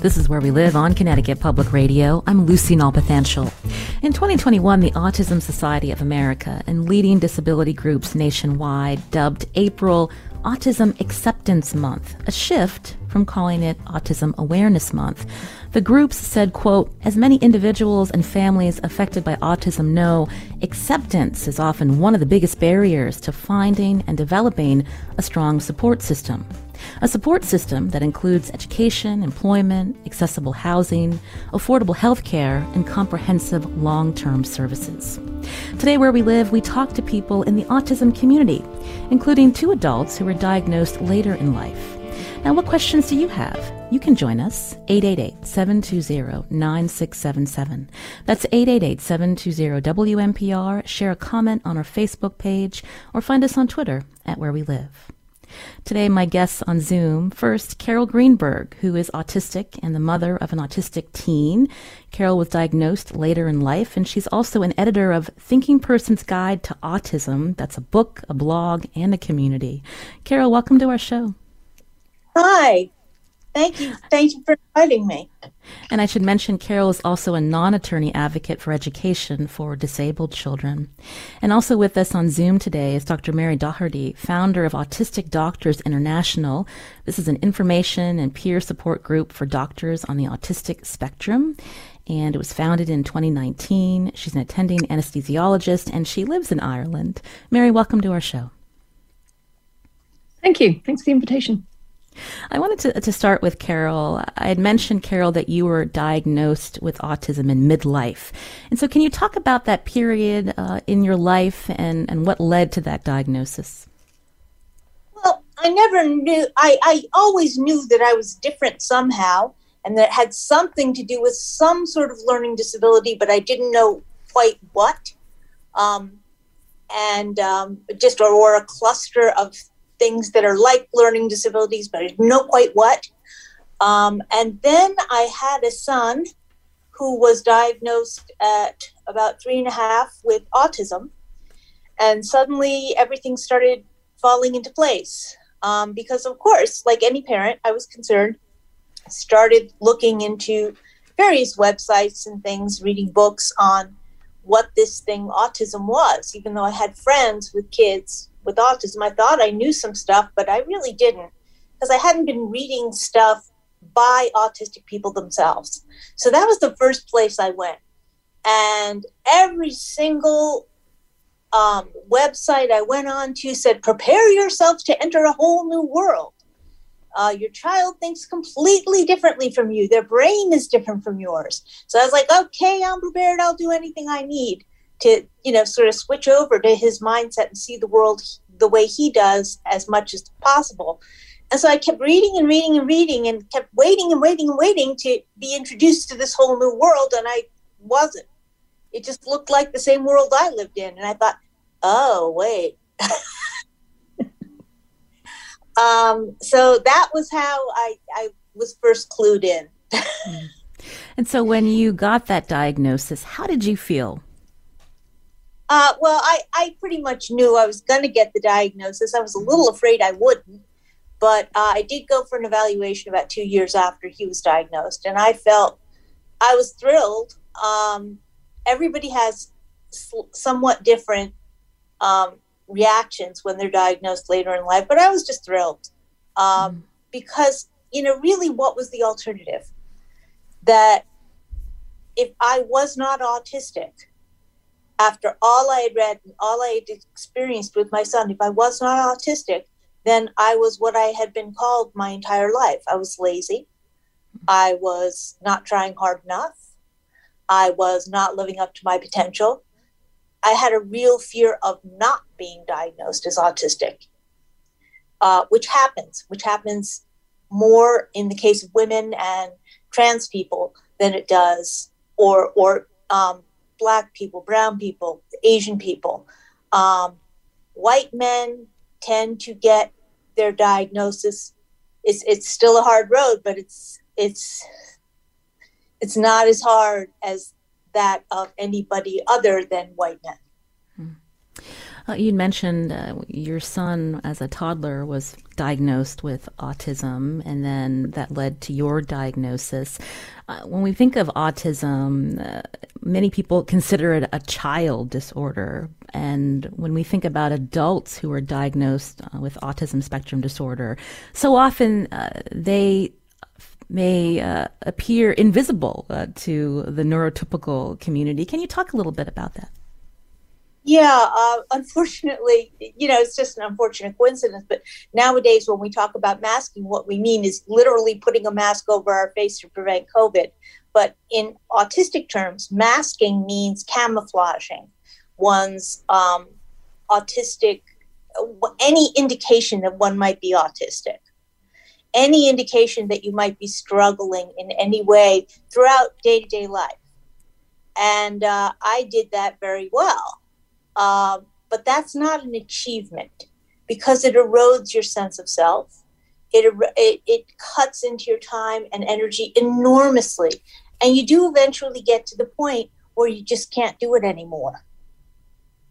This is Where We Live on Connecticut Public Radio. I'm Lucy Nalpathanchel. In 2021, the Autism Society of America and leading disability groups nationwide dubbed April Autism Acceptance Month, a shift from calling it Autism Awareness Month. The groups said, quote, as many individuals and families affected by autism know, acceptance is often one of the biggest barriers to finding and developing a strong support system. A support system that includes education, employment, accessible housing, affordable health care, and comprehensive long term services. Today, where we live, we talk to people in the autism community, including two adults who were diagnosed later in life. Now, what questions do you have? You can join us 888-720-9677. That's 888 720 WNPR. Share a comment on our Facebook page or find us on Twitter at Where We Live. Today, my guests on Zoom first, Carol Greenburg, who is autistic and the mother of an autistic teen. Carol was diagnosed later in life, and she's also an editor of Thinking Person's Guide to Autism. That's a book, a blog, and a community. Carol, welcome to our show. Hi. Thank you. Thank you for inviting me. And I should mention Carol is also a non attorney advocate for education for disabled children. And also with us on Zoom today is Dr. Mary Doherty, founder of Autistic Doctors International. This is an information and peer support group for doctors on the autistic spectrum. And it was founded in 2019. She's an attending anesthesiologist and she lives in Ireland. Mary, welcome to our show. Thank you. Thanks for the invitation. I wanted to, to start with Carol. I had mentioned, Carol, that you were diagnosed with autism in midlife. And so, can you talk about that period uh, in your life and, and what led to that diagnosis? Well, I never knew, I, I always knew that I was different somehow and that it had something to do with some sort of learning disability, but I didn't know quite what. Um, and um, just or, or a cluster of things that are like learning disabilities, but I didn't know quite what. Um, and then I had a son who was diagnosed at about three and a half with autism. And suddenly everything started falling into place. Um, because, of course, like any parent, I was concerned, started looking into various websites and things, reading books on what this thing autism was, even though I had friends with kids with autism. I thought I knew some stuff, but I really didn't because I hadn't been reading stuff by autistic people themselves. So that was the first place I went. And every single um, website I went on to said, prepare yourself to enter a whole new world. Uh, your child thinks completely differently from you. Their brain is different from yours. So I was like, okay, I'm prepared. I'll do anything I need to you know sort of switch over to his mindset and see the world the way he does as much as possible. And so i kept reading and reading and reading and kept waiting and waiting and waiting to be introduced to this whole new world and i wasn't. It just looked like the same world i lived in and i thought oh wait. Um, so that was how I, I was first clued in. And so when you got that diagnosis how did you feel uh, well, I, I pretty much knew I was going to get the diagnosis. I was a little afraid I wouldn't, but uh, I did go for an evaluation about two years after he was diagnosed, and I felt I was thrilled. Um, everybody has somewhat different um, reactions when they're diagnosed later in life, but I was just thrilled um, mm. because, you know, really what was the alternative? That if I was not autistic, after all I had read and all I had experienced with my son, if I was not autistic, then I was what I had been called my entire life. I was lazy. I was not trying hard enough. I was not living up to my potential. I had a real fear of not being diagnosed as autistic, uh, which happens, which happens more in the case of women and trans people than it does, or or um, black people, brown people, Asian people. Um, white men tend to get their diagnosis. It's it's still a hard road, but it's it's it's not as hard as that of anybody other than white men. You mentioned uh, your son, as a toddler, was diagnosed with autism, and then that led to your diagnosis. Uh, when we think of autism, uh, many people consider it a child disorder. And when we think about adults who are diagnosed uh, with autism spectrum disorder, so often uh, they may uh, appear invisible uh, to the neurotypical community. Can you talk a little bit about that? Yeah, uh, unfortunately, you know, it's just an unfortunate coincidence. But nowadays, when we talk about masking, what we mean is literally putting a mask over our face to prevent COVID. But in autistic terms, masking means camouflaging one's um, autistic, any indication that one might be autistic any indication that you might be struggling in any way throughout day to day life. And uh, I did that very well. Uh, but that's not an achievement because it erodes your sense of self. It, it, it cuts into your time and energy enormously. And you do eventually get to the point where you just can't do it anymore.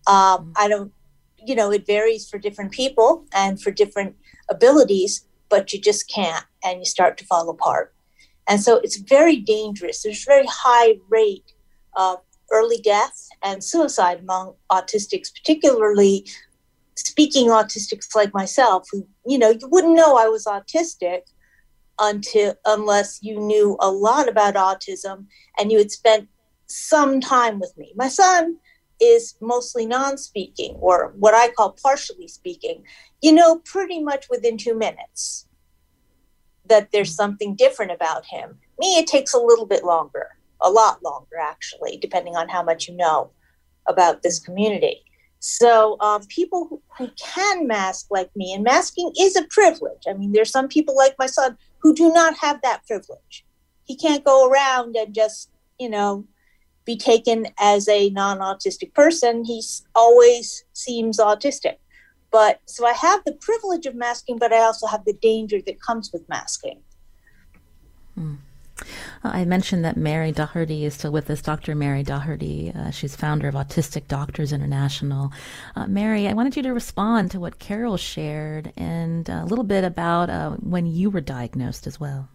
Um, I don't, you know, it varies for different people and for different abilities, but you just can't and you start to fall apart. And so it's very dangerous. There's very high rate of early death and suicide among autistics, particularly speaking autistics like myself, who, you know, you wouldn't know I was autistic until unless you knew a lot about autism and you had spent some time with me. My son is mostly non-speaking or what I call partially speaking you know pretty much within two minutes that there's something different about him. Me, it takes a little bit longer, a lot longer, actually, depending on how much you know about this community. So, um, people who, can mask like me, and masking is a privilege. I mean, there's some people like my son who do not have that privilege. He can't go around and just, you know, be taken as a non autistic person. He always seems autistic. But so I have the privilege of masking, but I also have the danger that comes with masking. Hmm. I mentioned that Mary Doherty is still with us, Dr. Mary Doherty. Uh, she's founder of Autistic Doctors International. Uh, Mary, I wanted you to respond to what Carol shared and a little bit about uh, when you were diagnosed as well.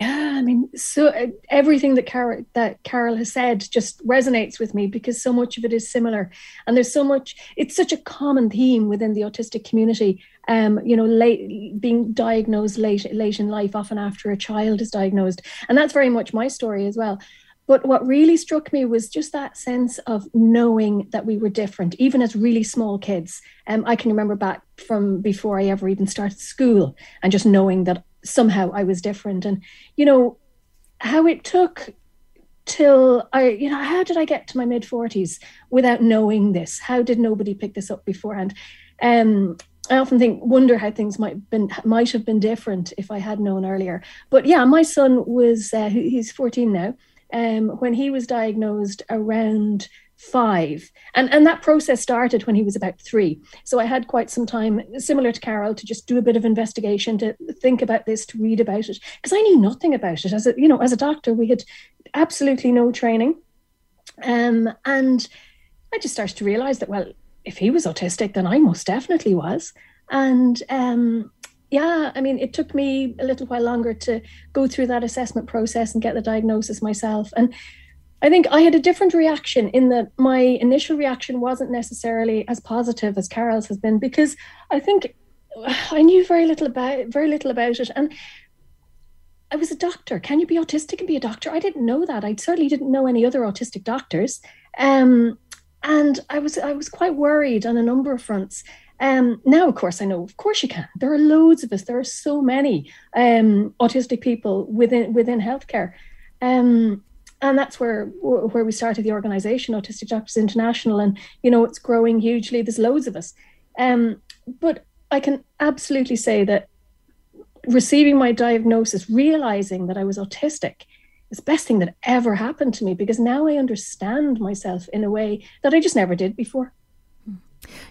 Yeah, I mean, so uh, everything that Carol that Carol has said just resonates with me because so much of it is similar, and there's so much. It's such a common theme within the autistic community. Um, you know, late being diagnosed late late in life, often after a child is diagnosed, and that's very much my story as well. But what really struck me was just that sense of knowing that we were different, even as really small kids. Um, I can remember back from before I ever even started school, and just knowing that somehow I was different. And, you know, how it took till I, you know, how did I get to my mid 40s without knowing this? How did nobody pick this up beforehand? Um, I often think, wonder how things might been might have been different if I had known earlier. But yeah, my son was uh, he's 14 now. Um, when he was diagnosed around five. And, and that process started when he was about three. So I had quite some time, similar to Carol, to just do a bit of investigation, to think about this, to read about it, because I knew nothing about it. As a, you know, as a doctor, we had absolutely no training. Um, and I just started to realize that, well, if he was autistic, then I most definitely was. And um, yeah, I mean, it took me a little while longer to go through that assessment process and get the diagnosis myself. And I think I had a different reaction in that my initial reaction wasn't necessarily as positive as Carol's has been because I think I knew very little about very little about it and I was a doctor. Can you be autistic and be a doctor? I didn't know that. I certainly didn't know any other autistic doctors. Um, and I was I was quite worried on a number of fronts. Um, now, of course, I know. Of course, you can. There are loads of us. There are so many um, autistic people within within healthcare. Um, and that's where where we started the organization autistic doctors international and you know it's growing hugely there's loads of us um, but i can absolutely say that receiving my diagnosis realizing that i was autistic is the best thing that ever happened to me because now i understand myself in a way that i just never did before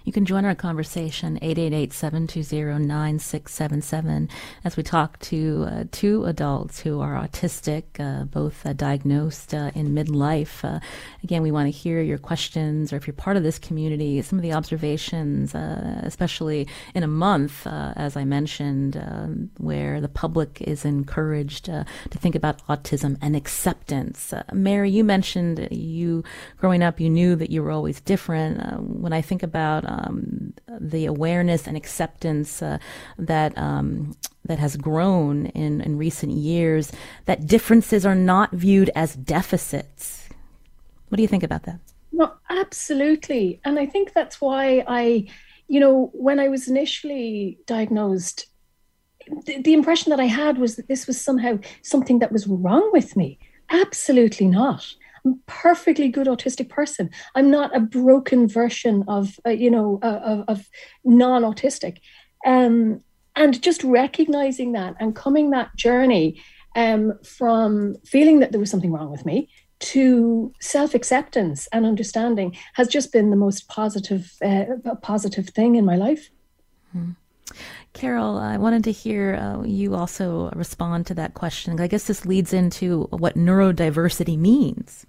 you can join our conversation 888-720-9677 as we talk to uh, two adults who are autistic, uh, both uh, diagnosed uh, in midlife. Uh, again, we want to hear your questions or if you're part of this community, some of the observations, uh, especially in a month, as I mentioned, um, where the public is encouraged to think about autism and acceptance. Mary, you mentioned you growing up, you knew that you were always different. when I think about about um, the awareness and acceptance uh, that um, that has grown in, in recent years. That differences are not viewed as deficits. What do you think about that? No, absolutely, and I think that's why I, you know, when I was initially diagnosed, the, the impression that I had was that this was somehow something that was wrong with me. Absolutely not. Perfectly good autistic person. I'm not a broken version of, uh, you know, uh, of, of non-autistic. Um, and just recognizing that and coming that journey um, from feeling that there was something wrong with me to self-acceptance and understanding has just been the most positive, uh, positive thing in my life. Hmm. Carol, I wanted to hear uh, you also respond to that question. I guess this leads into what neurodiversity means.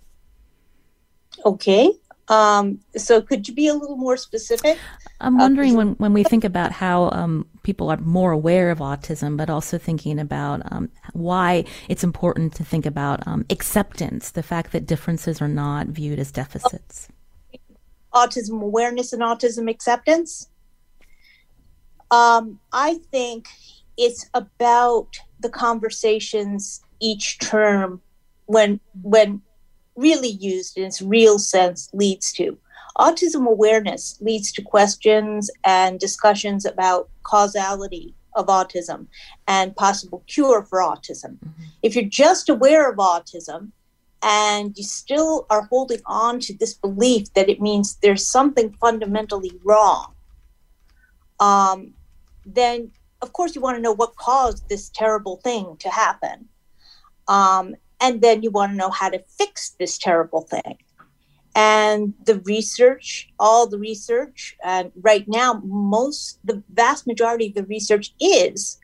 Okay. Um, so could you be a little more specific? I'm wondering uh, when, when we think about how um, people are more aware of autism, but also thinking about um, why it's important to think about um, acceptance, the fact that differences are not viewed as deficits. Autism awareness and autism acceptance. Um, I think it's about the conversations each term when when really used in its real sense leads to. Autism awareness leads to questions and discussions about causality of autism and possible cure for autism. Mm-hmm. If you're just aware of autism and you still are holding on to this belief that it means there's something fundamentally wrong, um, then of course you want to know what caused this terrible thing to happen. Um, and then you want to know how to fix this terrible thing. And the research, all the research, and right now, most, the vast majority of the research is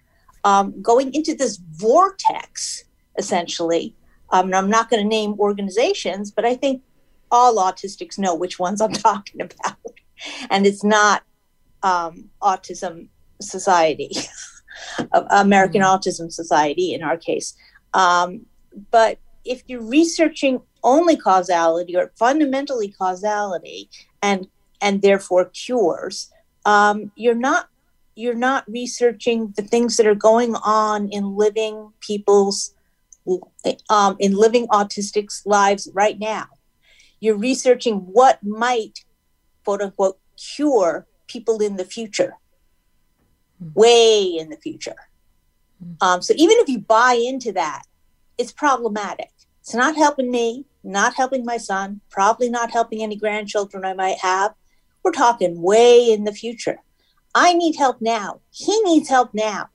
um, going into this vortex, essentially. Um, I'm not going to name organizations, but I think all autistics know which ones I'm talking about. and it's not um, Autism Society, American mm-hmm. Autism Society in our case. Um, but if you're researching only causality or fundamentally causality and and therefore cures, um, you're not you're not researching the things that are going on in living people's um, in living autistics lives right now. You're researching what might quote unquote cure people in the future, mm. way in the future. Mm. Um, so even if you buy into that, it's problematic. It's not helping me, not helping my son, probably not helping any grandchildren I might have. We're talking way in the future. I need help now. He needs help now.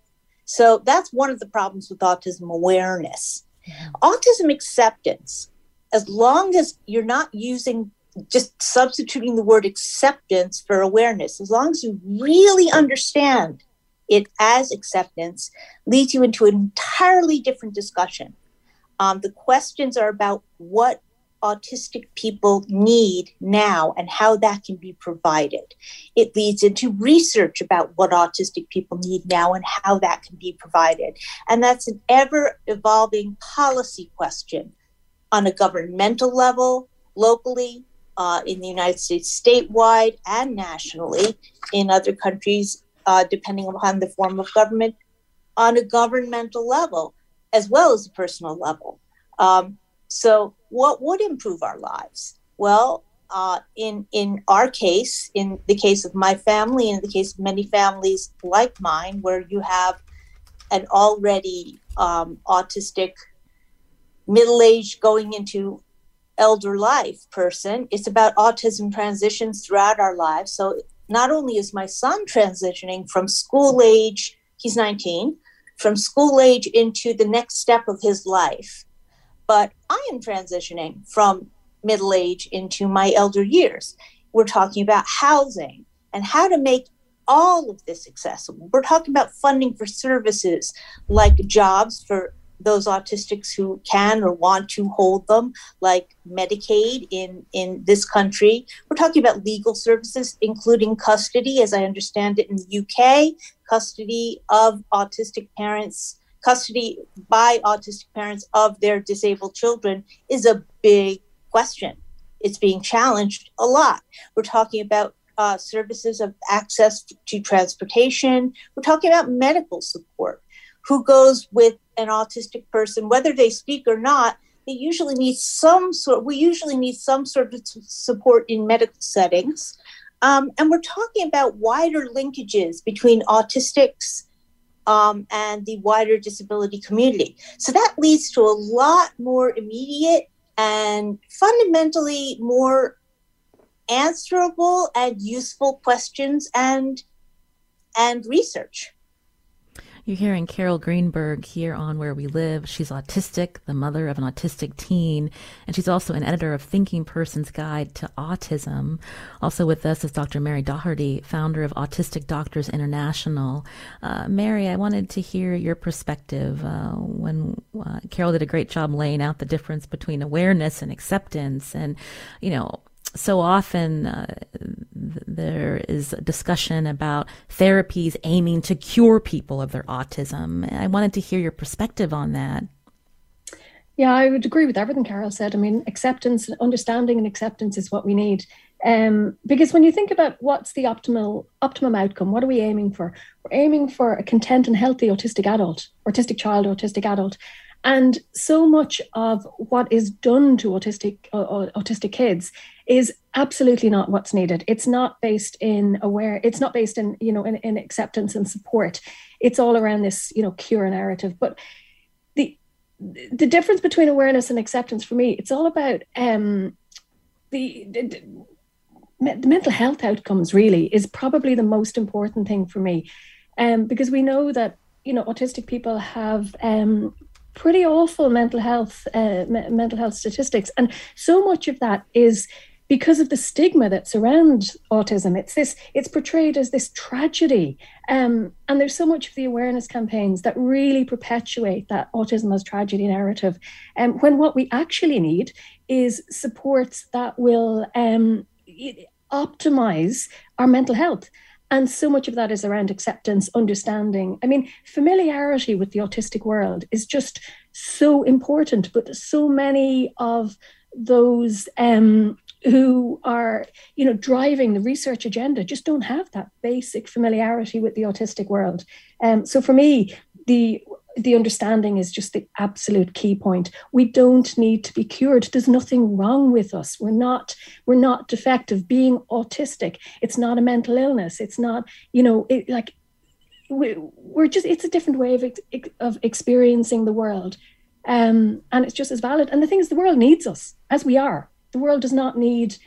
So that's one of the problems with autism awareness. Yeah. Autism acceptance, as long as you're not using just substituting the word acceptance for awareness, as long as you really understand it as acceptance, leads you into an entirely different discussion. Um, the questions are about what autistic people need now and how that can be provided. It leads into research about what autistic people need now and how that can be provided. And that's an ever evolving policy question on a governmental level, locally, uh, in the United States, statewide, and nationally, in other countries, uh, depending upon the form of government, on a governmental level as well as a personal level. Um, so, what would improve our lives? Well, uh, in in our case, in the case of my family, in the case of many families like mine, where you have an already um, autistic middle aged going into elder life person. It's about autism transitions throughout our lives. So not only is my son transitioning from school age, he's 19, from school age into the next step of his life, but I am transitioning from middle age into my elder years. We're talking about housing and how to make all of this accessible. We're talking about funding for services like jobs for those autistics who can or want to hold them, like Medicaid in, in this country. We're talking about legal services, including custody, as I understand it in the UK, custody of autistic parents, custody by autistic parents of their disabled children is a big question. It's being challenged a lot. We're talking about uh, services of access to transportation. We're talking about medical support. Who goes with an autistic person, whether they speak or not? They usually need some sort. We usually need some sort of support in medical settings, um, and we're talking about wider linkages between autistics um, and the wider disability community. So that leads to a lot more immediate and fundamentally more answerable and useful questions and and research. You're hearing Carol Greenburg here on Where We Live. She's autistic, the mother of an autistic teen, and she's also an editor of Thinking Person's Guide to Autism. Also with us is Dr. Mary Doherty, founder of Autistic Doctors International. Uh, Mary, I wanted to hear your perspective uh, when uh, Carol did a great job laying out the difference between awareness and acceptance, and you know so often uh, there is a discussion about therapies aiming to cure people of their autism. I wanted to hear your perspective on that. Yeah, I would agree with everything Carol said. I mean, acceptance, understanding, and acceptance is what we need. Um, because when you think about what's the optimal optimum outcome, what are we aiming for? We're aiming for a content and healthy autistic adult, autistic child, autistic adult. And so much of what is done to autistic uh, autistic kids is absolutely not what's needed. It's not based in aware. It's not based in you know in, in acceptance and support. It's all around this you know cure narrative. But the the difference between awareness and acceptance for me, it's all about um, the, the the mental health outcomes. Really, is probably the most important thing for me, um, because we know that you know autistic people have um, pretty awful mental health uh, me- mental health statistics, and so much of that is because of the stigma that surrounds autism. It's this it's portrayed as this tragedy, um, and there's so much of the awareness campaigns that really perpetuate that autism as tragedy narrative. And um, when what we actually need is supports that will um, optimize our mental health. And so much of that is around acceptance, understanding. I mean, familiarity with the autistic world is just so important, but so many of those um, who are, you know, driving the research agenda just don't have that basic familiarity with the autistic world. Um, so for me, the the understanding is just the absolute key point. We don't need to be cured. There's nothing wrong with us. We're not we're not defective. Being autistic it's not a mental illness. It's not you know it, like we, we're just it's a different way of of experiencing the world. Um, and it's just as valid. And the thing is the world needs us as we are the world does not need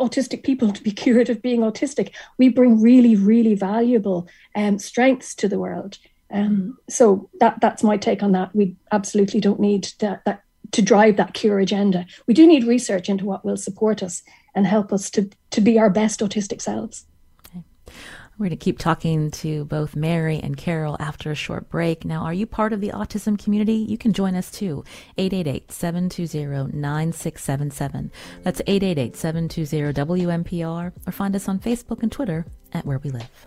autistic people to be cured of being autistic we bring really really valuable um, strengths to the world um, so that that's my take on that. We absolutely don't need that, that to drive that cure agenda. We do need research into what will support us and help us to to be our best autistic selves. We're going to keep talking to both Mary and Carol after a short break. Now, are you part of the autism community? You can join us too. 888-720-9677. That's 888-720-WNPR or find us on Facebook and Twitter at Where We Live.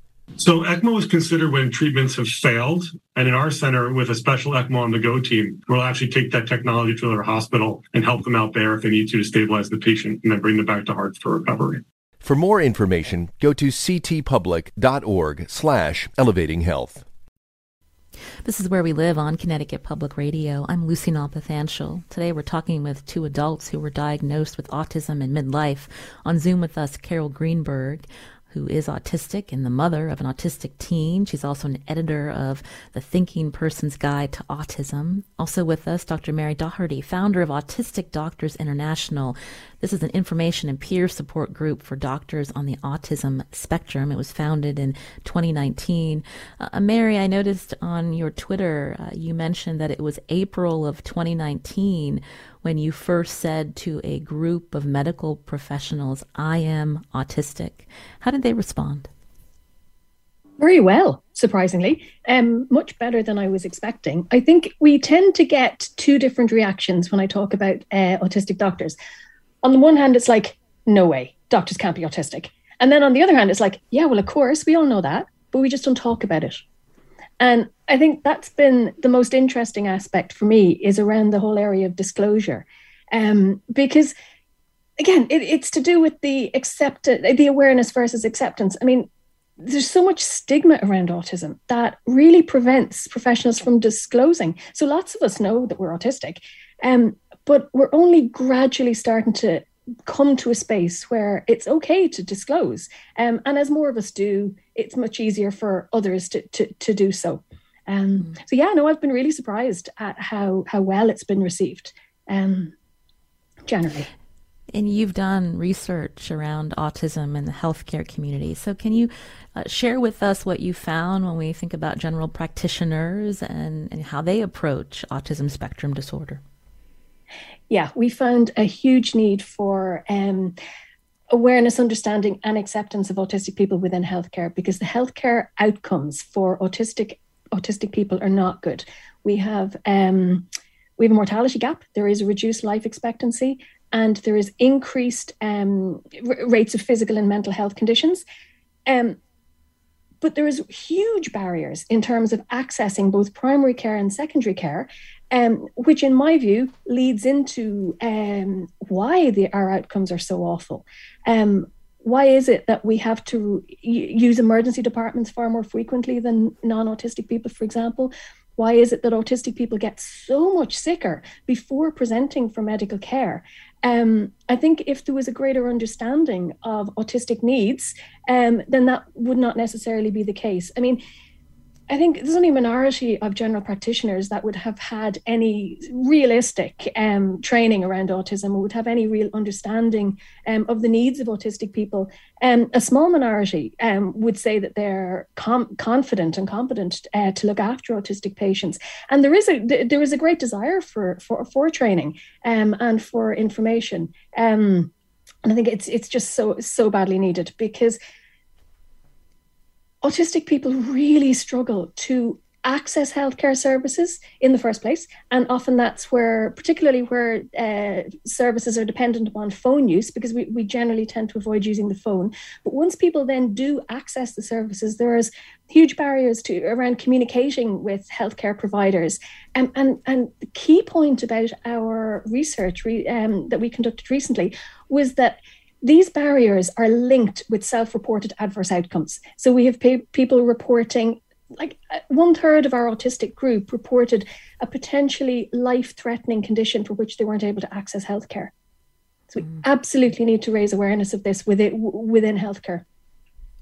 So ECMO is considered when treatments have failed. And in our center, with a special ECMO on the go team, we'll actually take that technology to their hospital and help them out there if they need to to stabilize the patient and then bring them back to Hartford for recovery. For more information, go to ctpublic.org slash elevating health. This is Where We Live on Connecticut Public Radio. I'm Lucy Nalpathanchel. Today we're talking with two adults who were diagnosed with autism in midlife. On Zoom with us, Carol Greenburg, who is autistic and the mother of an autistic teen. She's also an editor of the Thinking Person's Guide to Autism. Also with us, Dr. Mary Doherty, founder of Autistic Doctors International. This is an information and peer support group for doctors on the autism spectrum. It was founded in 2019. Uh, Mary, I noticed on your Twitter uh, you mentioned that it was April of 2019 when you first said to a group of medical professionals, I am autistic. How did they respond? Very well, surprisingly, um, much better than I was expecting. I think we tend to get two different reactions when I talk about uh, autistic doctors. On the one hand, it's like, no way, doctors can't be autistic. And then on the other hand, it's like, yeah, well, of course, we all know that, but we just don't talk about it. And I think that's been the most interesting aspect for me is around the whole area of disclosure. Um, because again, it, it's to do with the accept the awareness versus acceptance. I mean, there's so much stigma around autism that really prevents professionals from disclosing. So lots of us know that we're autistic, um, but we're only gradually starting to come to a space where it's okay to disclose. Um, and as more of us do, it's much easier for others to, to, to do so. Um, mm. So yeah, no, I've been really surprised at how, how well it's been received um, generally. And you've done research around autism in the healthcare community. So, can you uh, share with us what you found when we think about general practitioners and, and how they approach autism spectrum disorder? Yeah, we found a huge need for um, awareness, understanding, and acceptance of autistic people within healthcare because the healthcare outcomes for autistic autistic people are not good. We have um, we have a mortality gap. There is a reduced life expectancy, and there is increased um, r- rates of physical and mental health conditions. Um, but there is huge barriers in terms of accessing both primary care and secondary care um, which in my view leads into um, why the, our outcomes are so awful. Um, why is it that we have to use emergency departments far more frequently than non-autistic people, for example? Why is it that autistic people get so much sicker before presenting for medical care? Um, I think if there was a greater understanding of autistic needs, um, then that would not necessarily be the case. I mean, I think there's only a minority of general practitioners that would have had any realistic um, training around autism or would have any real understanding um, of the needs of autistic people. Um, a small minority um, would say that they're com- confident and competent uh, to look after autistic patients. And there is a there is a great desire for for, for training um, and for information. Um, and I think it's it's just so so badly needed because autistic people really struggle to access healthcare services in the first place. And often that's where particularly where uh, services are dependent upon phone use because we, we generally tend to avoid using the phone. But once people then do access the services there is huge barriers to around communicating with healthcare providers. Um, and and the key point about our research re, um, that we conducted recently was that these barriers are linked with self reported adverse outcomes. So we have pe- people reporting, like uh, one third of our autistic group reported a potentially life threatening condition for which they weren't able to access healthcare. So we mm. absolutely need to raise awareness of this within, within healthcare.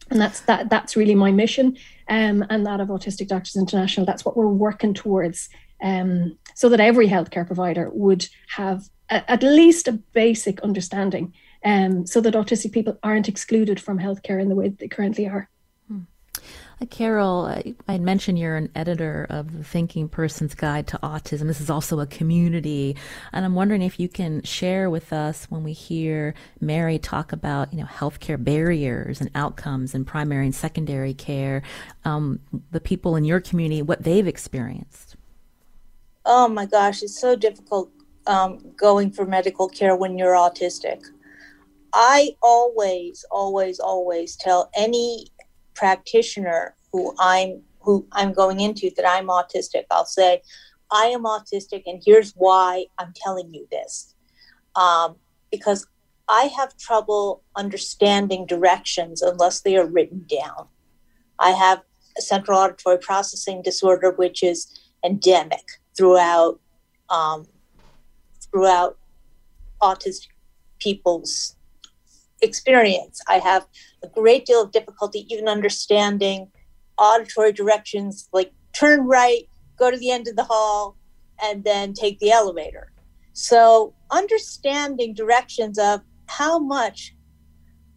and that's that that's really my mission um, and that of autistic doctors international that's what we're working towards um, so that every healthcare provider would have a, at least a basic understanding um, so that autistic people aren't excluded from healthcare in the way that they currently are uh, Carol, I, I mentioned you're an editor of the Thinking Person's Guide to Autism. This is also a community, and I'm wondering if you can share with us when we hear Mary talk about you know healthcare barriers and outcomes in primary and secondary care, um, the people in your community what they've experienced. Oh my gosh, it's so difficult um, going for medical care when you're autistic. I always, always, always tell any practitioner who I'm who I'm going into that I'm autistic, I'll say, I am autistic, and here's why I'm telling you this. Um, because I have trouble understanding directions unless they are written down. I have a central auditory processing disorder, which is endemic throughout um, throughout autistic people's experience. I have a great deal of difficulty even understanding auditory directions like turn right, go to the end of the hall, and then take the elevator. So, understanding directions of how much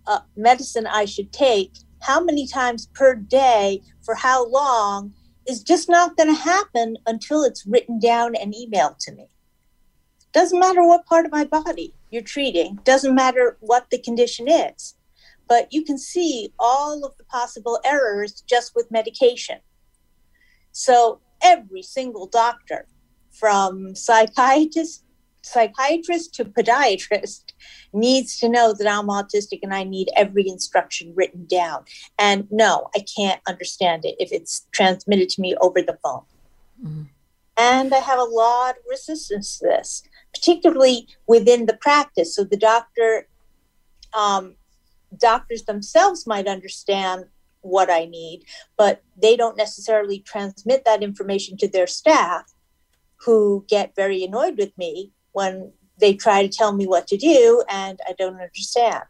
uh, medicine I should take, how many times per day, for how long, is just not going to happen until it's written down and emailed to me. Doesn't matter what part of my body you're treating, doesn't matter what the condition is, but you can see all of the possible errors just with medication. So every single doctor, from psychiatrist, psychiatrist to podiatrist, needs to know that I'm autistic and I need every instruction written down. And no, I can't understand it if it's transmitted to me over the phone. Mm-hmm. And I have a lot of resistance to this particularly within the practice. So the doctor, um, doctors themselves might understand what I need, but they don't necessarily transmit that information to their staff, who get very annoyed with me when they try to tell me what to do and I don't understand.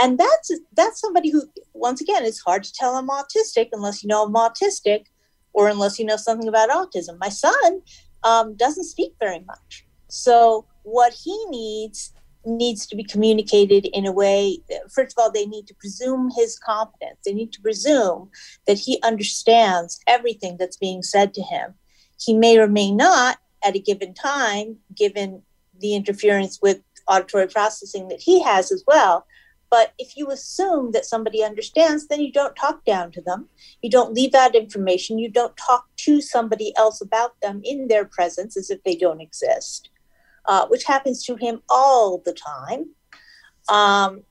And that's that's somebody who, once again, it's hard to tell I'm autistic unless you know I'm autistic, or unless you know something about autism. My son um, doesn't speak very much. So what he needs needs to be communicated in a way first of all they need to presume his competence. They need to presume that he understands everything that's being said to him. He may or may not at a given time given the interference with auditory processing that he has as well but if you assume that somebody understands then you don't talk down to them. You don't leave out information. You don't talk to somebody else about them in their presence as if they don't exist uh, which happens to him all the time. Um,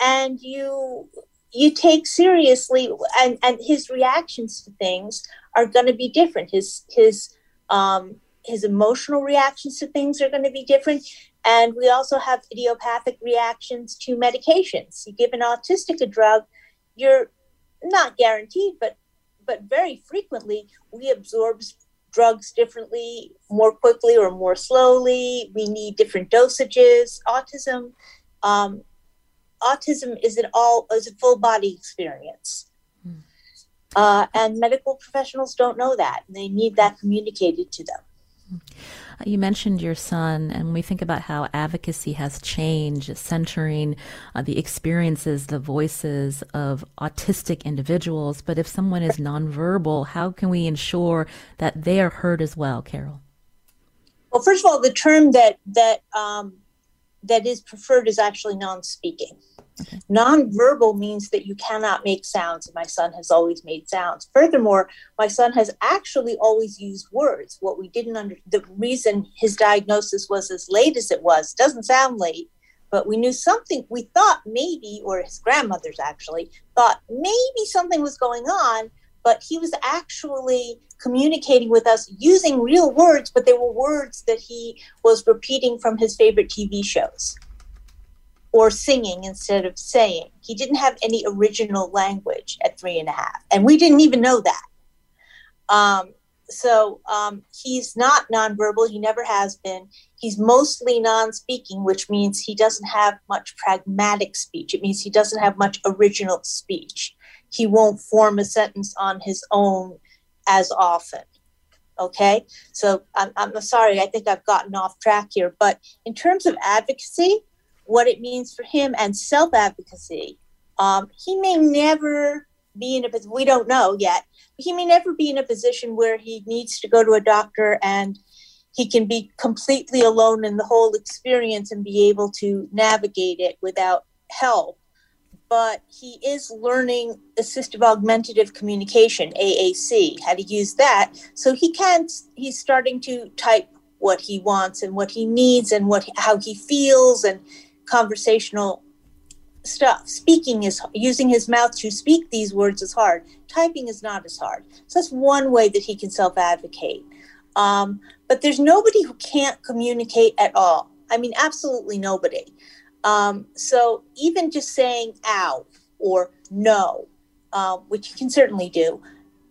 and you you take seriously and, and his reactions to things are going to be different. His his um, his emotional reactions to things are going to be different. And we also have idiopathic reactions to medications. You give an autistic a drug you're not guaranteed but but very frequently we absorb drugs differently, more quickly or more slowly. We need different dosages. Autism, um, autism is an all is a full body experience, hmm. uh, and medical professionals don't know that. They need that communicated to them. Hmm. You mentioned your son, and we think about how advocacy has changed, centering uh, the experiences, the voices of autistic individuals. But if someone is nonverbal, how can we ensure that they are heard as well, Carol? Well, first of all, the term that that um, that is preferred is actually non-speaking. Okay. Nonverbal means that you cannot make sounds, and my son has always made sounds. Furthermore, my son has actually always used words. What we didn't under the reason his diagnosis was as late as it was doesn't sound late, but we knew something. We thought maybe, or his grandmother's actually thought maybe something was going on, but he was actually communicating with us using real words, but they were words that he was repeating from his favorite TV shows or singing instead of saying. He didn't have any original language at three and a half, and we didn't even know that. Um, so um, he's not nonverbal. He never has been. He's mostly non-speaking, which means he doesn't have much pragmatic speech. It means he doesn't have much original speech. He won't form a sentence on his own as often. Okay, so I'm, I'm sorry, I think I've gotten off track here, but in terms of advocacy, what it means for him and self advocacy, um, he may never be in a we don't know yet, he may never be in a position where he needs to go to a doctor and he can be completely alone in the whole experience and be able to navigate it without help. But he is learning assistive augmentative communication, AAC, how to use that. So he can, he's starting to type what he wants and what he needs and what how he feels and conversational stuff. Speaking is using his mouth to speak these words is hard. Typing is not as hard. So that's one way that he can self advocate. Um, but there's nobody who can't communicate at all. I mean, absolutely nobody. Um, so even just saying "ow" or "no," uh, which you can certainly do,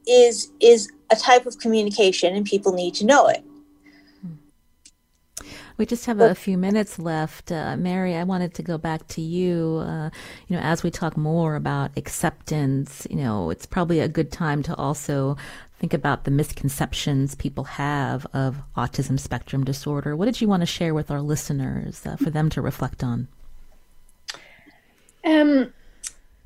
is is a type of communication, and people need to know it. We just have a few minutes left. Uh, Mary, I wanted to go back to you. Uh, you know, as we talk more about acceptance, you know, it's probably a good time to also think about the misconceptions people have of autism spectrum disorder. What did you want to share with our listeners uh, for them to reflect on? Um,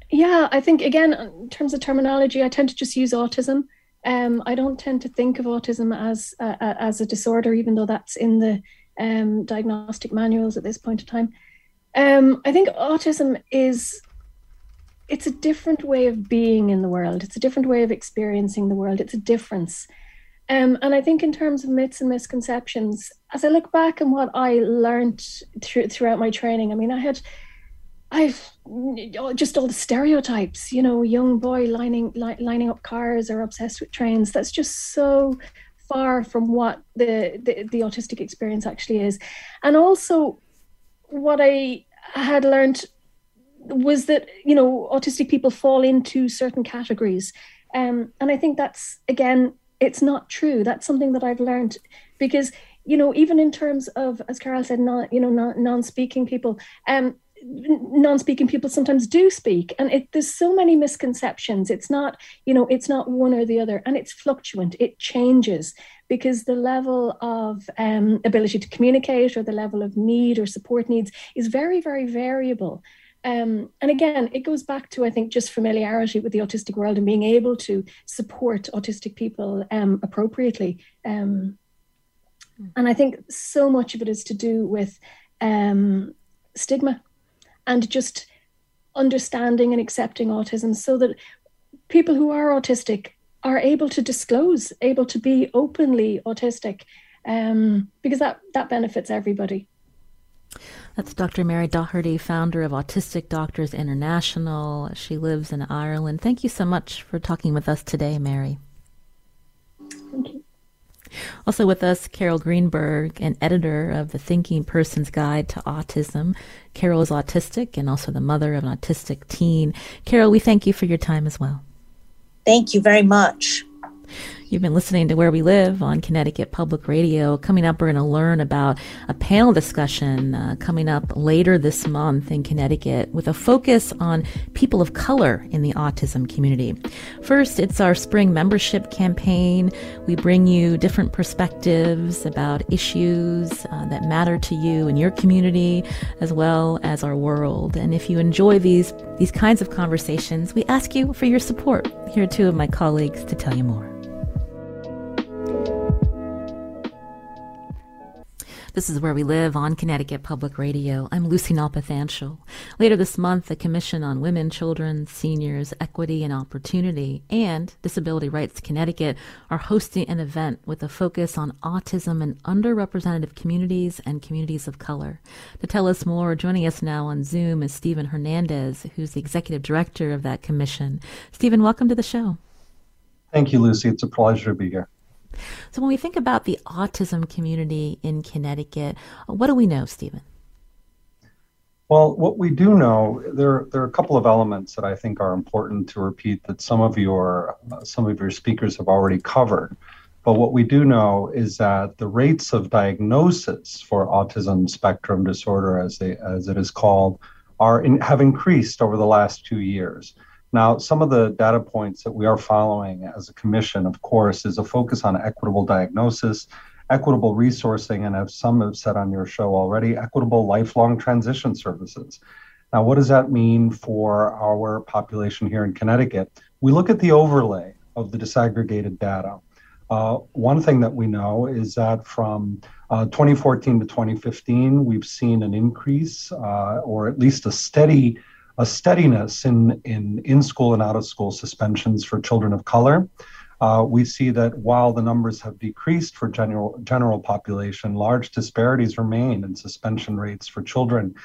yeah, I think again, in terms of terminology, I tend to just use autism. Um, I don't tend to think of autism as as a disorder, even though that's in the um, diagnostic manuals at this point in time. Um, I think autism is it's a different way of being in the world. It's a different way of experiencing the world. It's a difference. Um, and I think in terms of myths and misconceptions, as I look back and what I learned through, throughout my training, I mean, I had, I've just all the stereotypes, you know, young boy lining li- lining up cars or obsessed with trains. That's just so far from what the, the, the autistic experience actually is. And also, what I had learned was that you know autistic people fall into certain categories, um, and I think that's again it's not true. That's something that I've learned because you know even in terms of as Carol said, non you know non, non-speaking people. Um, non-speaking people sometimes do speak. And it, there's so many misconceptions. It's not you know it's not one or the other. And it's fluctuant. It changes because the level of um, ability to communicate or the level of need or support needs is very very variable. Um, and again, it goes back to, I think, just familiarity with the autistic world and being able to support autistic people um, appropriately. Um, and I think so much of it is to do with um, stigma and just understanding and accepting autism so that people who are autistic are able to disclose, able to be openly autistic, um, because that that benefits everybody. That's Dr. Mary Doherty, founder of Autistic Doctors International. She lives in Ireland. Thank you so much for talking with us today, Mary. Also with us, Carol Greenburg, an editor of the Thinking Person's Guide to Autism. Carol is autistic and also the mother of an autistic teen. Carol, we thank you for your time as well. Thank you very much. You've been listening to Where We Live on Connecticut Public Radio. Coming up, we're going to learn about a panel discussion uh, coming up later this month in Connecticut with a focus on people of color in the autism community. First, it's our spring membership campaign. We bring you different perspectives about issues uh, that matter to you and your community as well as our world. And if you enjoy these these kinds of conversations, we ask you for your support. Here are two of my colleagues to tell you more. This is Where We Live on Connecticut Public Radio. I'm Lucy Nalpathanchil. Later this month, the Commission on Women, Children, Seniors, Equity and Opportunity and Disability Rights Connecticut are hosting an event with a focus on autism in underrepresented communities and communities of color. To tell us more, joining us now on Zoom is Stephen Hernandez, who's the executive director of that commission. Stephen, welcome to the show. Thank you, Lucy. It's a pleasure to be here. So, when we think about the autism community in Connecticut, what do we know, Stephen? Well, what we do know, there, there are a couple of elements that I think are important to repeat that some of your uh, some of your speakers have already covered. But what we do know is that the rates of diagnosis for autism spectrum disorder, as they as it is called, are in, have increased over the last two years. Now, some of the data points that we are following as a commission, of course, is a focus on equitable diagnosis, equitable resourcing, and as some have said on your show already, equitable lifelong transition services. Now, what does that mean for our population here in Connecticut? We look at the overlay of the disaggregated data. Uh, one thing that we know is that from uh, 2014 to 2015, we've seen an increase, uh, or at least a steady a steadiness in, in in-school and out-of-school suspensions for children of color. Uh, we see that while the numbers have decreased for general general population, large disparities remain in suspension rates for children.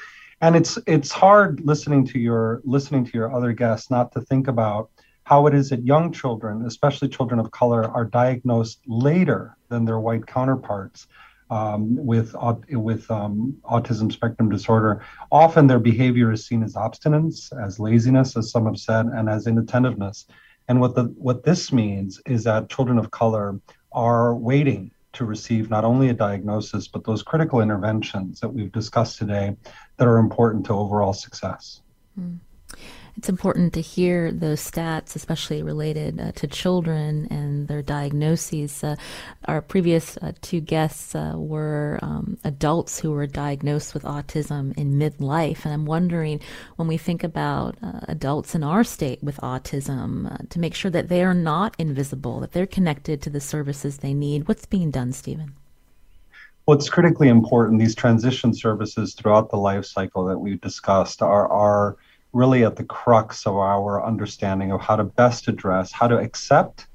And it's it's hard listening to your listening to your other guests not to think about how it is that young children, especially children of color, are diagnosed later than their white counterparts um, with with um, autism spectrum disorder, often their behavior is seen as obstinance, as laziness, as some have said, and as inattentiveness. And what the what this means is that children of color are waiting to receive not only a diagnosis but those critical interventions that we've discussed today that are important to overall success. Mm it's important to hear those stats, especially related uh, to children and their diagnoses. Uh, our previous uh, two guests uh, were um, adults who were diagnosed with autism in midlife, and I'm wondering when we think about uh, adults in our state with autism uh, to make sure that they are not invisible, that they're connected to the services they need. What's being done, Stephen? Well, it's critically important, these transition services throughout the life cycle that we've discussed are, are really at the crux of our understanding of how to best address, how to accept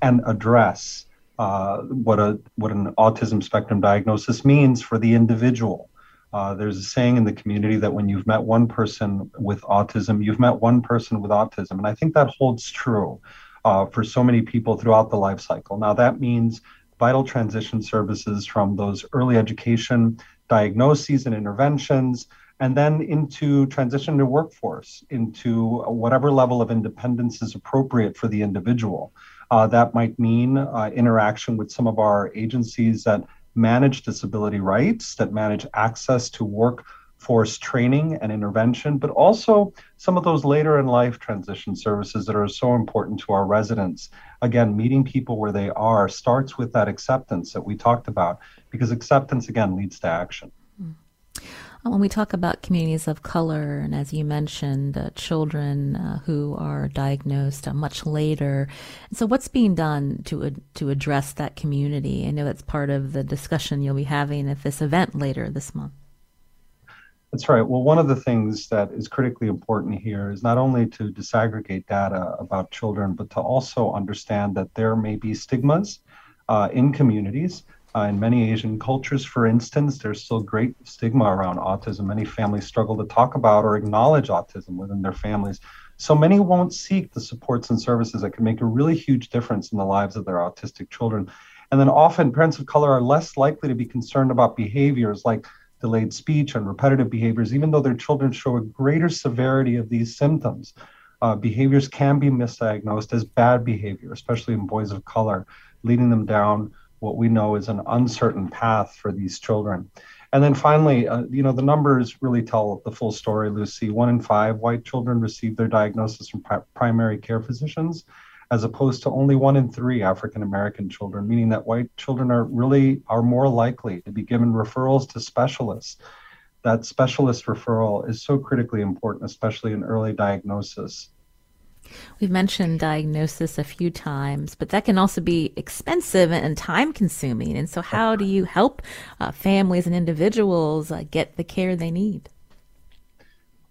and address uh, what a what an autism spectrum diagnosis means for the individual. Uh, there's a saying in the community that when you've met one person with autism, you've met one person with autism, and I think that holds true uh, for so many people throughout the life cycle. Now that means vital transition services from those early education diagnoses and interventions and then into transition to workforce, into whatever level of independence is appropriate for the individual. Uh, that might mean uh, interaction with some of our agencies that manage disability rights, that manage access to workforce training and intervention, but also some of those later in life transition services that are so important to our residents. Again, meeting people where they are starts with that acceptance that we talked about, because acceptance, again, leads to action. When we talk about communities of color, and as you mentioned, uh, children uh, who are diagnosed uh, much later, so what's being done to to address that community? I know that's part of the discussion you'll be having at this event later this month. That's right. Well, one of the things that is critically important here is not only to disaggregate data about children, but to also understand that there may be stigmas uh, in communities uh, in many Asian cultures, for instance, there's still great stigma around autism. Many families struggle to talk about or acknowledge autism within their families. So many won't seek the supports and services that can make a really huge difference in the lives of their autistic children. And then often parents of color are less likely to be concerned about behaviors like delayed speech and repetitive behaviors, even though their children show a greater severity of these symptoms. Uh, behaviors can be misdiagnosed as bad behavior, especially in boys of color, leading them down what we know is an uncertain path for these children. And then finally, uh, you know, the numbers really tell the full story, Lucy. One in five white children receive their diagnosis from pri- primary care physicians, as opposed to only one in three African American children, meaning that white children are really are more likely to be given referrals to specialists. That specialist referral is so critically important, especially in early diagnosis. We've mentioned diagnosis a few times, but that can also be expensive and time consuming. And so, how do you help uh, families and individuals uh, get the care they need?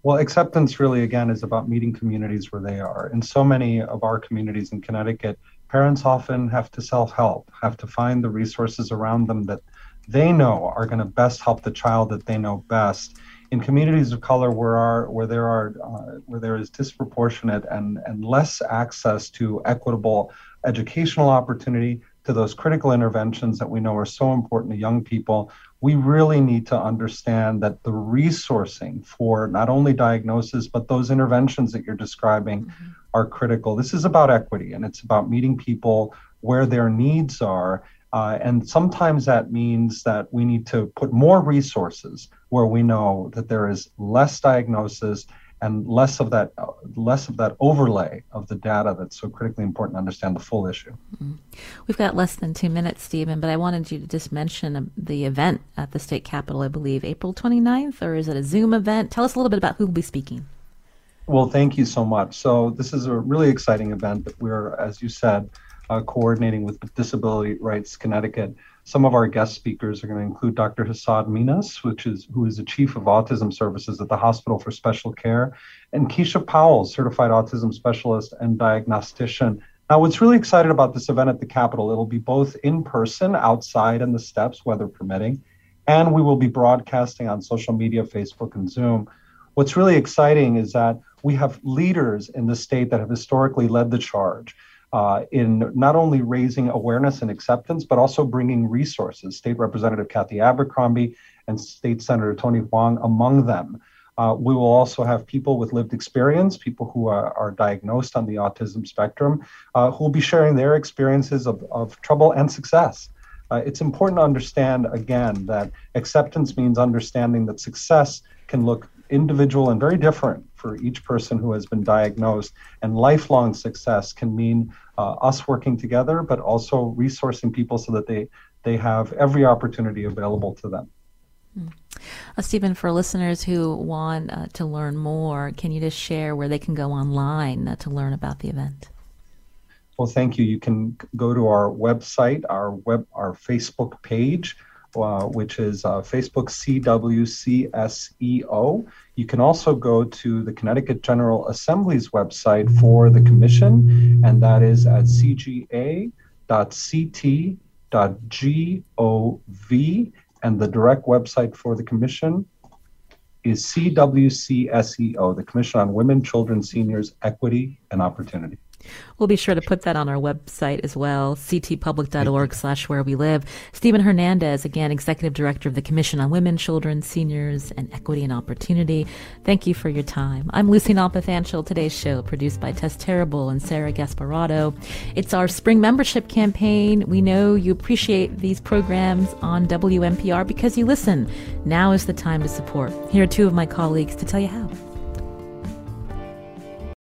Well, acceptance really, again, is about meeting communities where they are. In so many of our communities in Connecticut, parents often have to self help, have to find the resources around them that they know are going to best help the child that they know best in communities of color where are where there are uh, where there is disproportionate and and less access to equitable educational opportunity to those critical interventions that we know are so important to young people we really need to understand that the resourcing for not only diagnosis but those interventions that you're describing mm-hmm. are critical this is about equity and it's about meeting people where their needs are uh, and sometimes that means that we need to put more resources where we know that there is less diagnosis and less of that less of that overlay of the data that's so critically important to understand the full issue. Mm-hmm. We've got less than two minutes, Stephen, but I wanted you to just mention um, the event at the state capitol, I believe, April 29th, or is it a Zoom event? Tell us a little bit about who will be speaking. Well, thank you so much. So, this is a really exciting event that we're, as you said, uh, coordinating with Disability Rights Connecticut. Some of our guest speakers are going to include Dr. Hassan Minhas, which is who is the chief of autism services at the Hospital for Special Care, and Keisha Powell, certified autism specialist and diagnostician. Now, what's really exciting about this event at the Capitol, it'll be both in person, outside in the steps, weather permitting, and we will be broadcasting on social media, Facebook and Zoom. What's really exciting is that we have leaders in the state that have historically led the charge uh, in not only raising awareness and acceptance, but also bringing resources. State Representative Kathy Abercrombie and State Senator Tony Hwang among them. Uh, we will also have people with lived experience, people who are, are diagnosed on the autism spectrum, uh, who will be sharing their experiences of, of trouble and success. Uh, it's important to understand, again, that acceptance means understanding that success can look individual and very different for each person who has been diagnosed. And lifelong success can mean uh, us working together, but also resourcing people so that they, they have every opportunity available to them. Hmm. Uh, Stephen, for listeners who want uh, to learn more, can you just share where they can go online uh, to learn about the event? Well, thank you. You can go to our website, our web, our Facebook page, uh, which is uh, Facebook CWCSEO. You can also go to the Connecticut General Assembly's website for the commission, and that is at cga.ct.gov. And the direct website for the commission is CWCSEO, the Commission on Women, Children, Seniors, Equity, and Opportunity. We'll be sure to put that on our website as well, ctpublic.org slash where we live. Stephen Hernandez, again, Executive Director of the Commission on Women, Children, Seniors, and Equity and Opportunity. Thank you for your time. I'm Lucy Nalpathanchil. Today's show produced by Tess Terrible and Sarah Gasparotto. It's our spring membership campaign. We know you appreciate these programs on WNPR because you listen. Now is the time to support. Here are two of my colleagues to tell you how.